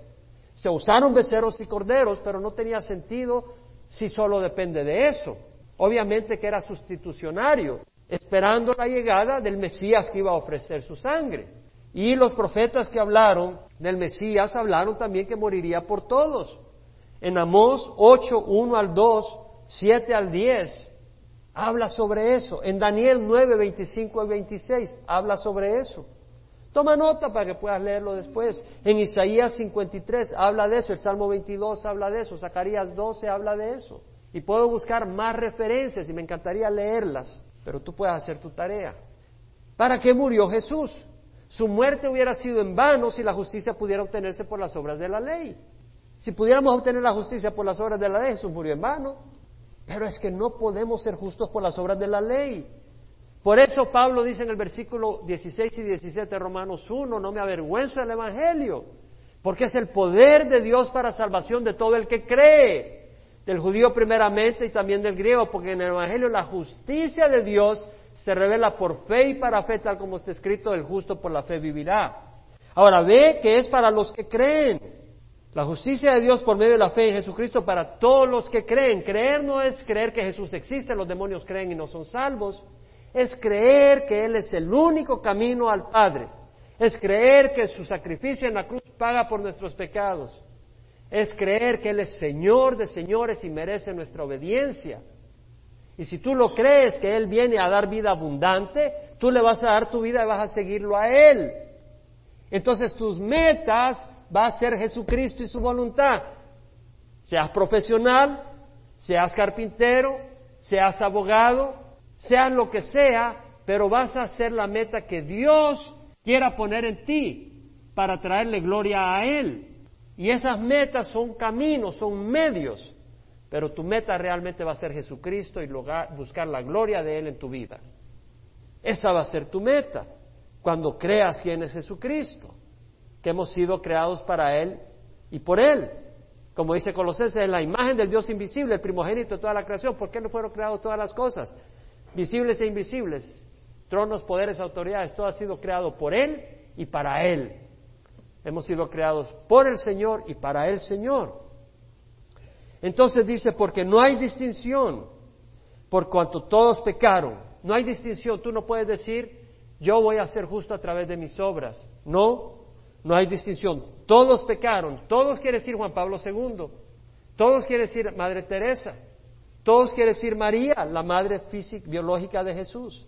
Se usaron becerros y corderos, pero no tenía sentido si solo depende de eso. Obviamente que era sustitucionario, esperando la llegada del Mesías que iba a ofrecer su sangre. Y los profetas que hablaron del Mesías hablaron también que moriría por todos. En Amós 8, 1 al 2, 7 al 10, habla sobre eso. En Daniel 9, 25 al 26, habla sobre eso. Toma nota para que puedas leerlo después. En Isaías 53 habla de eso, el Salmo 22 habla de eso, Zacarías 12 habla de eso. Y puedo buscar más referencias y me encantaría leerlas, pero tú puedes hacer tu tarea. ¿Para qué murió Jesús? Su muerte hubiera sido en vano si la justicia pudiera obtenerse por las obras de la ley. Si pudiéramos obtener la justicia por las obras de la ley, Jesús murió en vano. Pero es que no podemos ser justos por las obras de la ley. Por eso Pablo dice en el versículo 16 y 17 de Romanos 1, no me avergüenzo del Evangelio, porque es el poder de Dios para salvación de todo el que cree, del judío primeramente y también del griego, porque en el Evangelio la justicia de Dios se revela por fe y para fe, tal como está escrito, el justo por la fe vivirá. Ahora ve que es para los que creen. La justicia de Dios por medio de la fe en Jesucristo para todos los que creen. Creer no es creer que Jesús existe, los demonios creen y no son salvos. Es creer que Él es el único camino al Padre. Es creer que su sacrificio en la cruz paga por nuestros pecados. Es creer que Él es Señor de señores y merece nuestra obediencia. Y si tú lo crees que Él viene a dar vida abundante, tú le vas a dar tu vida y vas a seguirlo a Él. Entonces tus metas va a ser Jesucristo y su voluntad. Seas profesional, seas carpintero, seas abogado, seas lo que sea, pero vas a hacer la meta que Dios quiera poner en ti para traerle gloria a Él. Y esas metas son caminos, son medios pero tu meta realmente va a ser Jesucristo y buscar la gloria de Él en tu vida. Esa va a ser tu meta cuando creas quién es Jesucristo, que hemos sido creados para Él y por Él. Como dice Colosenses, en la imagen del Dios invisible, el primogénito de toda la creación. ¿Por qué no fueron creados todas las cosas? Visibles e invisibles, tronos, poderes, autoridades, todo ha sido creado por Él y para Él. Hemos sido creados por el Señor y para el Señor. Entonces dice, porque no hay distinción, por cuanto todos pecaron. No hay distinción. Tú no puedes decir, yo voy a ser justo a través de mis obras. No, no hay distinción. Todos pecaron. Todos quiere decir Juan Pablo II. Todos quiere decir Madre Teresa. Todos quiere decir María, la madre física, biológica de Jesús.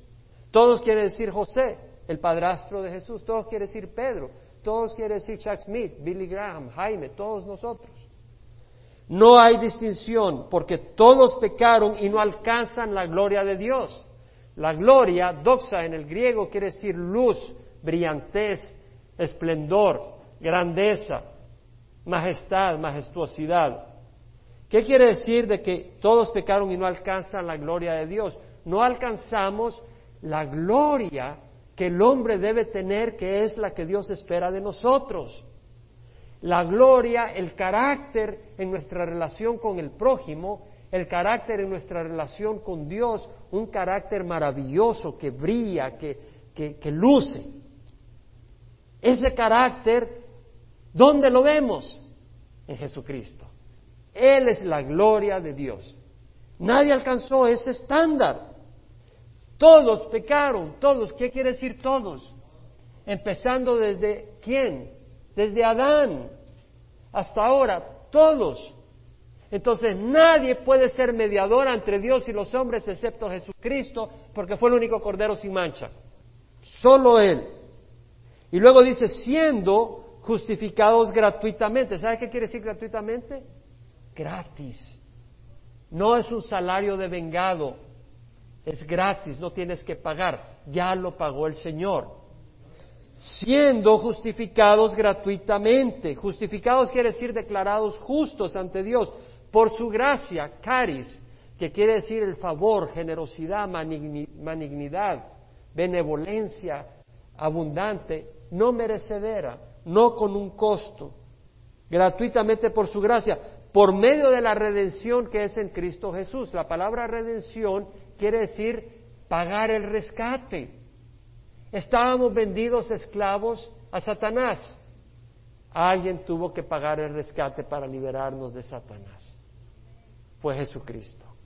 Todos quiere decir José, el padrastro de Jesús. Todos quiere decir Pedro. Todos quiere decir Chuck Smith, Billy Graham, Jaime, todos nosotros. No hay distinción porque todos pecaron y no alcanzan la gloria de Dios. La gloria, doxa en el griego, quiere decir luz, brillantez, esplendor, grandeza, majestad, majestuosidad. ¿Qué quiere decir de que todos pecaron y no alcanzan la gloria de Dios? No alcanzamos la gloria que el hombre debe tener, que es la que Dios espera de nosotros la gloria, el carácter en nuestra relación con el prójimo, el carácter en nuestra relación con Dios, un carácter maravilloso que brilla, que, que, luce. Ese carácter, ¿dónde lo vemos? En Jesucristo. Él es la gloria de Dios. Nadie alcanzó ese estándar. Todos pecaron, todos. ¿Qué quiere decir todos? Empezando desde quién? desde Adán hasta ahora, todos. Entonces nadie puede ser mediador entre Dios y los hombres excepto Jesucristo, porque fue el único cordero sin mancha. Solo Él. Y luego dice, siendo justificados gratuitamente. ¿Sabe qué quiere decir gratuitamente? Gratis. No es un salario de vengado, es gratis, no tienes que pagar, ya lo pagó el Señor. siendo justificados gratuitamente. Justificados quiere decir declarados justos ante Dios por su gracia, caris, que quiere decir el favor, generosidad, malignidad, benevolencia abundante, no merecedera, no con un costo, gratuitamente por su gracia, por medio de la redención que es en Cristo Jesús. La palabra redención quiere decir pagar el rescate. Estábamos vendidos esclavos a Satanás. Alguien tuvo que pagar el rescate para liberarnos de Satanás. Fue Jesucristo.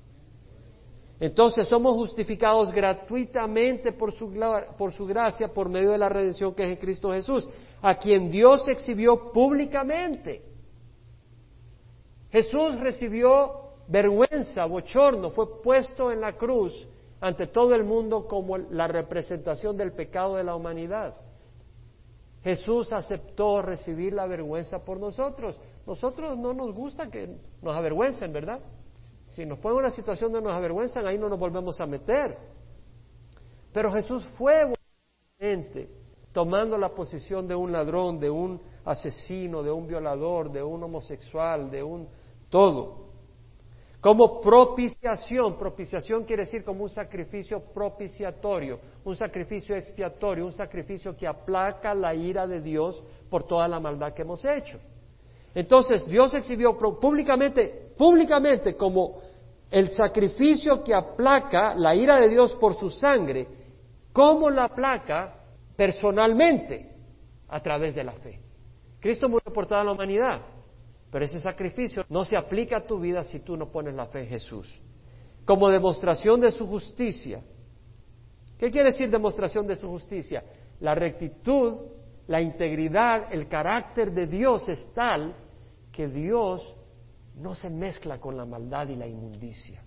Entonces somos justificados gratuitamente por su, por su, gracia, por medio de la redención que es en Cristo Jesús, a quien Dios exhibió públicamente. Jesús recibió vergüenza, bochorno, fue puesto en la cruz ante todo el mundo como la representación del pecado de la humanidad. Jesús aceptó recibir la vergüenza por nosotros. Nosotros no nos gusta que nos avergüencen, ¿verdad? Si nos ponen en una situación donde nos avergüenzan, ahí no nos volvemos a meter. Pero Jesús fue tomando la posición de un ladrón, de un asesino, de un violador, de un homosexual, de un todo. Como propiciación, propiciación quiere decir como un sacrificio propiciatorio, un sacrificio expiatorio, un sacrificio que aplaca la ira de Dios por toda la maldad que hemos hecho. Entonces Dios exhibió públicamente, públicamente como el sacrificio que aplaca la ira de Dios por su sangre, ¿cómo la aplaca personalmente? A través de la fe. Cristo murió por toda la humanidad. Pero ese sacrificio no se aplica a tu vida si tú no pones la fe en Jesús. Como demostración de su justicia. ¿Qué quiere decir demostración de su justicia? La rectitud, la integridad, el carácter de Dios es tal que Dios no se mezcla con la maldad y la inmundicia.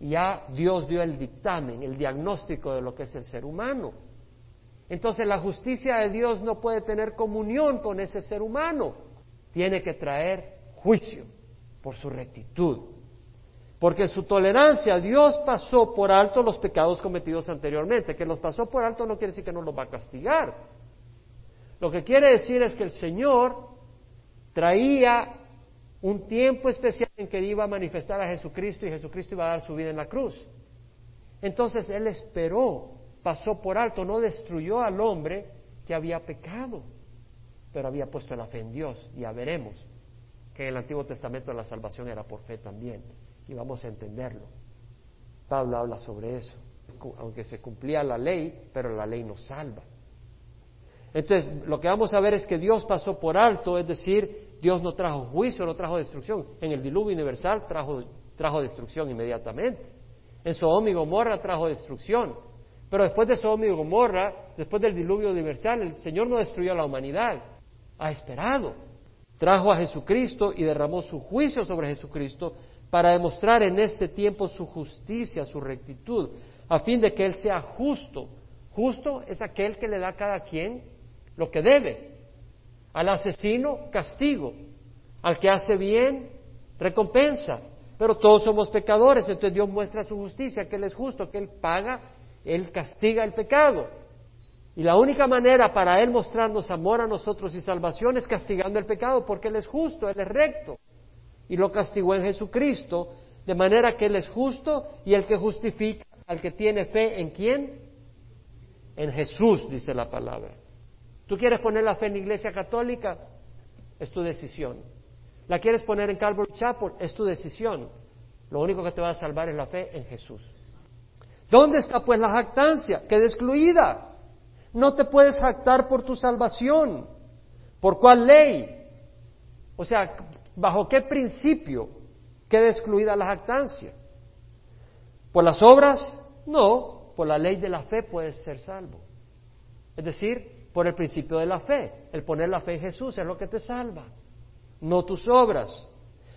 Ya Dios dio el dictamen, el diagnóstico de lo que es el ser humano. Entonces la justicia de Dios no puede tener comunión con ese ser humano tiene que traer juicio por su rectitud. Porque en su tolerancia Dios pasó por alto los pecados cometidos anteriormente. Que los pasó por alto no quiere decir que no los va a castigar. Lo que quiere decir es que el Señor traía un tiempo especial en que iba a manifestar a Jesucristo y Jesucristo iba a dar su vida en la cruz. Entonces Él esperó, pasó por alto, no destruyó al hombre que había pecado pero había puesto la fe en Dios. Ya veremos que en el Antiguo Testamento la salvación era por fe también, y vamos a entenderlo. Pablo habla sobre eso, aunque se cumplía la ley, pero la ley nos salva. Entonces, lo que vamos a ver es que Dios pasó por alto, es decir, Dios no trajo juicio, no trajo destrucción. En el diluvio universal trajo, trajo destrucción inmediatamente. En Sodoma y Gomorra trajo destrucción. Pero después de Sodoma y Gomorra, después del diluvio universal, el Señor no destruyó a la humanidad ha esperado. Trajo a Jesucristo y derramó su juicio sobre Jesucristo para demostrar en este tiempo su justicia, su rectitud, a fin de que Él sea justo. Justo es aquel que le da a cada quien lo que debe. Al asesino, castigo. Al que hace bien, recompensa. Pero todos somos pecadores, entonces Dios muestra su justicia, que Él es justo, que Él paga, Él castiga el pecado. Y la única manera para Él mostrarnos amor a nosotros y salvación es castigando el pecado, porque Él es justo, Él es recto. Y lo castigó en Jesucristo, de manera que Él es justo y el que justifica al que tiene fe en quién? En Jesús, dice la palabra. ¿Tú quieres poner la fe en la Iglesia Católica? Es tu decisión. ¿La quieres poner en Calvary Chapel? Es tu decisión. Lo único que te va a salvar es la fe en Jesús. ¿Dónde está pues la jactancia? Queda excluida. No te puedes jactar por tu salvación. ¿Por cuál ley? O sea, ¿bajo qué principio queda excluida la jactancia? ¿Por las obras? No, por la ley de la fe puedes ser salvo. Es decir, por el principio de la fe. El poner la fe en Jesús es lo que te salva, no tus obras.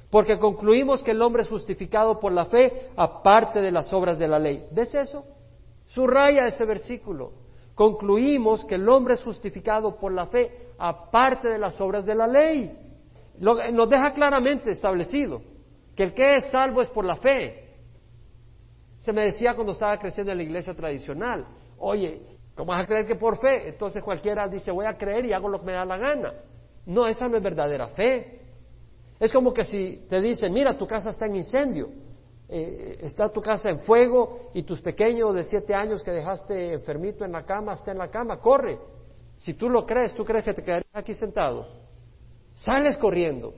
Porque concluimos que el hombre es justificado por la fe aparte de las obras de la ley. ¿Ves eso? Subraya ese versículo concluimos que el hombre es justificado por la fe aparte de las obras de la ley. nos deja claramente establecido que el que es salvo es por la fe. Se me decía cuando estaba creciendo en la iglesia tradicional, oye, ¿Cómo vas a creer que por fe? Entonces cualquiera dice, voy a creer y hago lo que me da la gana. No, esa no es verdadera fe. Es como que si te dicen, mira, tu casa está en incendio, eh, está tu casa en fuego y tus pequeños de siete años que dejaste enfermito en la cama, está en la cama, corre. Si tú lo crees, ¿tú crees que te quedarías aquí sentado? Sales corriendo.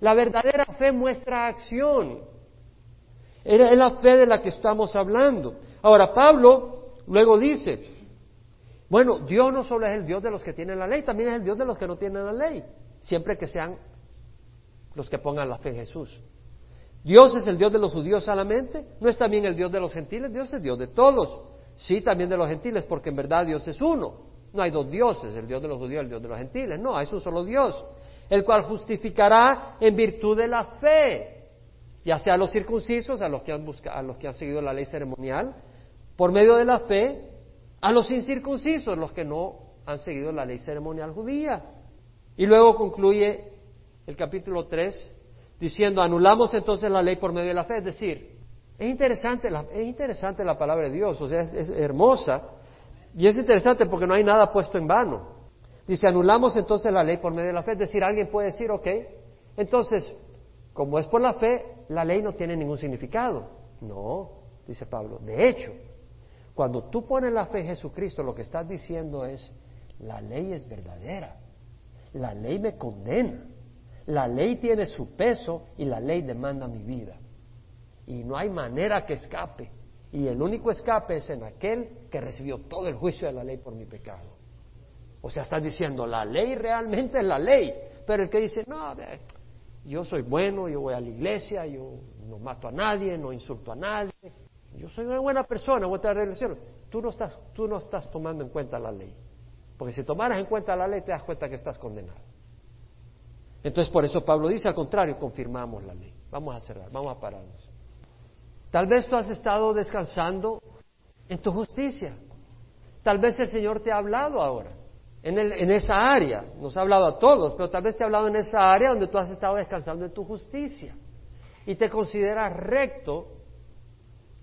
La verdadera fe muestra acción. Es la fe de la que estamos hablando. Ahora, Pablo luego dice, bueno, Dios no solo es el Dios de los que tienen la ley, también es el Dios de los que no tienen la ley, siempre que sean los que pongan la fe en Jesús. Dios es el Dios de los judíos solamente, no es también el Dios de los gentiles, Dios es Dios de todos, sí también de los gentiles, porque en verdad Dios es uno, no hay dos dioses, el Dios de los judíos y el Dios de los gentiles, no, hay un solo Dios, el cual justificará en virtud de la fe, ya sea a los circuncisos, a los que han, a los que han seguido la ley ceremonial, por medio de la fe, a los incircuncisos, los que no han seguido la ley ceremonial judía. Y luego concluye el capítulo 3 diciendo, anulamos entonces la ley por medio de la fe. Es decir, es interesante la, es interesante la palabra de Dios, o sea, es, es hermosa y es interesante porque no hay nada puesto en vano. Dice, anulamos entonces la ley por medio de la fe. Es decir, alguien puede decir, ok, entonces, como es por la fe, la ley no tiene ningún significado. No, dice Pablo. De hecho, cuando tú pones la fe en Jesucristo, lo que estás diciendo es, la ley es verdadera, la ley me condena, la ley tiene su peso y la ley demanda mi vida. Y no hay manera que escape. Y el único escape es en aquel que recibió todo el juicio de la ley por mi pecado. O sea, estás diciendo, la ley realmente es la ley. Pero el que dice, no, yo soy bueno, yo voy a la iglesia, yo no mato a nadie, no insulto a nadie, yo soy una buena persona, voy a el. Tú no, estás, tú no estás tomando en cuenta la ley. Porque si tomaras en cuenta la ley, te das cuenta que estás condenado. Entonces, por eso Pablo dice, al contrario, confirmamos la ley. Vamos a cerrar, vamos a pararnos. Tal vez tú has estado descansando en tu justicia. Tal vez el Señor te ha hablado ahora, en, en esa área. Nos ha hablado a todos, pero tal vez te ha hablado en esa área donde tú has estado descansando en tu justicia. Y te consideras recto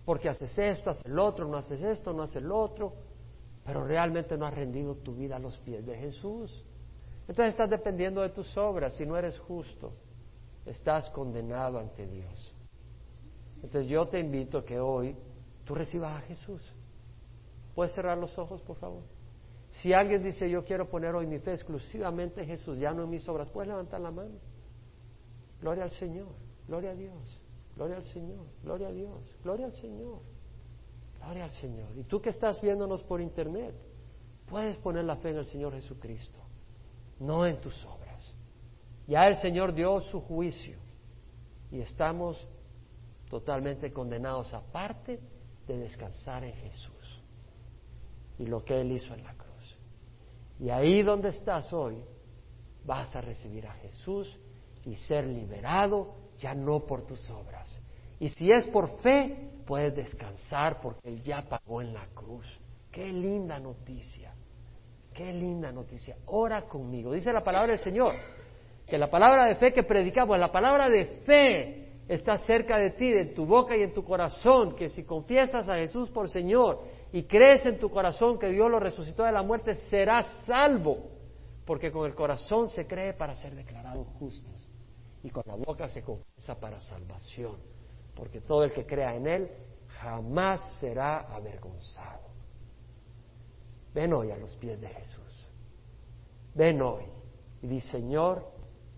porque haces esto, haces el otro, no haces esto, no haces el otro, pero realmente no has rendido tu vida a los pies de Jesús. Entonces estás dependiendo de tus obras, si no eres justo, estás condenado ante Dios. Entonces yo te invito que hoy tú recibas a Jesús. ¿Puedes cerrar los ojos, por favor? Si alguien dice, yo quiero poner hoy mi fe exclusivamente en Jesús, ya no en mis obras, puedes levantar la mano. Gloria al Señor, gloria a Dios. Gloria al Señor, gloria a Dios, gloria al Señor, gloria al Señor. Y tú que estás viéndonos por internet, puedes poner la fe en el Señor Jesucristo, no en tus obras. Ya el Señor dio su juicio y estamos totalmente condenados aparte de descansar en Jesús y lo que Él hizo en la cruz. Y ahí donde estás hoy, vas a recibir a Jesús y ser liberado ya no por tus obras. Y si es por fe, puedes descansar porque Él ya pagó en la cruz. Qué linda noticia, qué linda noticia. Ora conmigo. Dice la palabra del Señor, que la palabra de fe que predicamos, la palabra de fe está cerca de ti, de tu boca y en tu corazón, que si confiesas a Jesús por Señor y crees en tu corazón que Dios lo resucitó de la muerte, serás salvo, porque con el corazón se cree para ser declarado justos y con la boca se confiesa para salvación, porque todo el que crea en Él jamás será avergonzado. Ven hoy a los pies de Jesús. Ven hoy y di, Señor,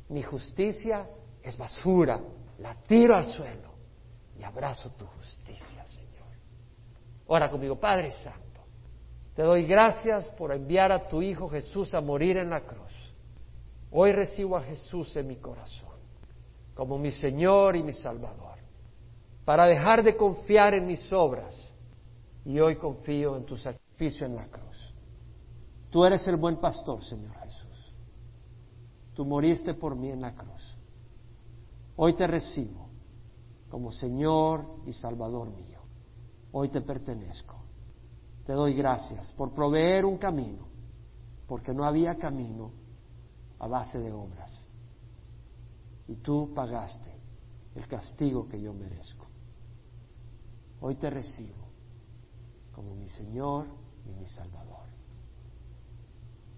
mi justicia es basura, la tiro al suelo y abrazo tu justicia, Señor. Ora conmigo, Padre Santo, te doy gracias por enviar a tu Hijo Jesús a morir en la cruz. Hoy recibo a Jesús en mi corazón como mi Señor y mi Salvador, para dejar de confiar en mis obras y hoy confío en tu sacrificio en la cruz. Tú eres el buen pastor, Señor Jesús. Tú moriste por mí en la cruz. Hoy te recibo como Señor y Salvador mío. Hoy te pertenezco. Te doy gracias por proveer un camino, porque no había camino a base de obras y tú pagaste el castigo que yo merezco. Hoy te recibo como mi Señor y mi Salvador.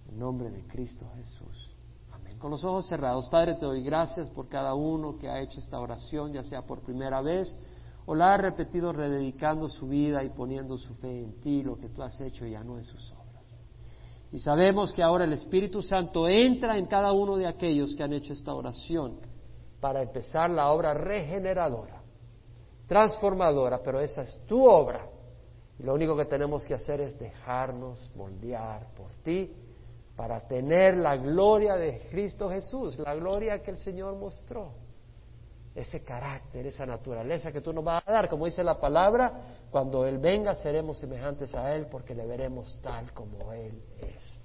En nombre de Cristo Jesús. Amén. Con los ojos cerrados, Padre, te doy gracias por cada uno que ha hecho esta oración, ya sea por primera vez o la ha repetido rededicando su vida y poniendo su fe en ti, lo que tú has hecho ya no en sus obras. Y sabemos que ahora el Espíritu Santo entra en cada uno de aquellos que han hecho esta oración para empezar la obra regeneradora, transformadora, pero esa es tu obra. Y lo único que tenemos que hacer es dejarnos moldear por ti para tener la gloria de Cristo Jesús, la gloria que el Señor mostró ese carácter, esa naturaleza que tú nos vas a dar. Como dice la palabra, cuando Él venga seremos semejantes a Él porque le veremos tal como Él es.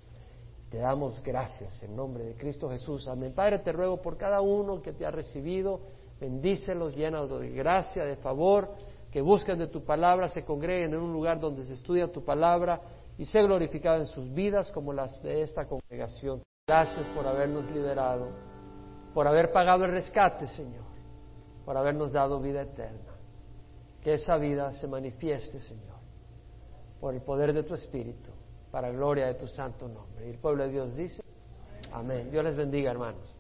Te damos gracias en nombre de Cristo Jesús. Amén. Padre, te ruego por cada uno que te ha recibido, bendícelos, llénalos de gracia, de favor, que busquen de tu palabra, se congreguen en un lugar donde se estudia tu palabra y sea glorificado en sus vidas como las de esta congregación. Gracias por habernos liberado, por haber pagado el rescate, Señor por habernos dado vida eterna. Que esa vida se manifieste, Señor, por el poder de tu Espíritu, para gloria de tu santo nombre. Y el pueblo de Dios dice, amén. Dios les bendiga, hermanos.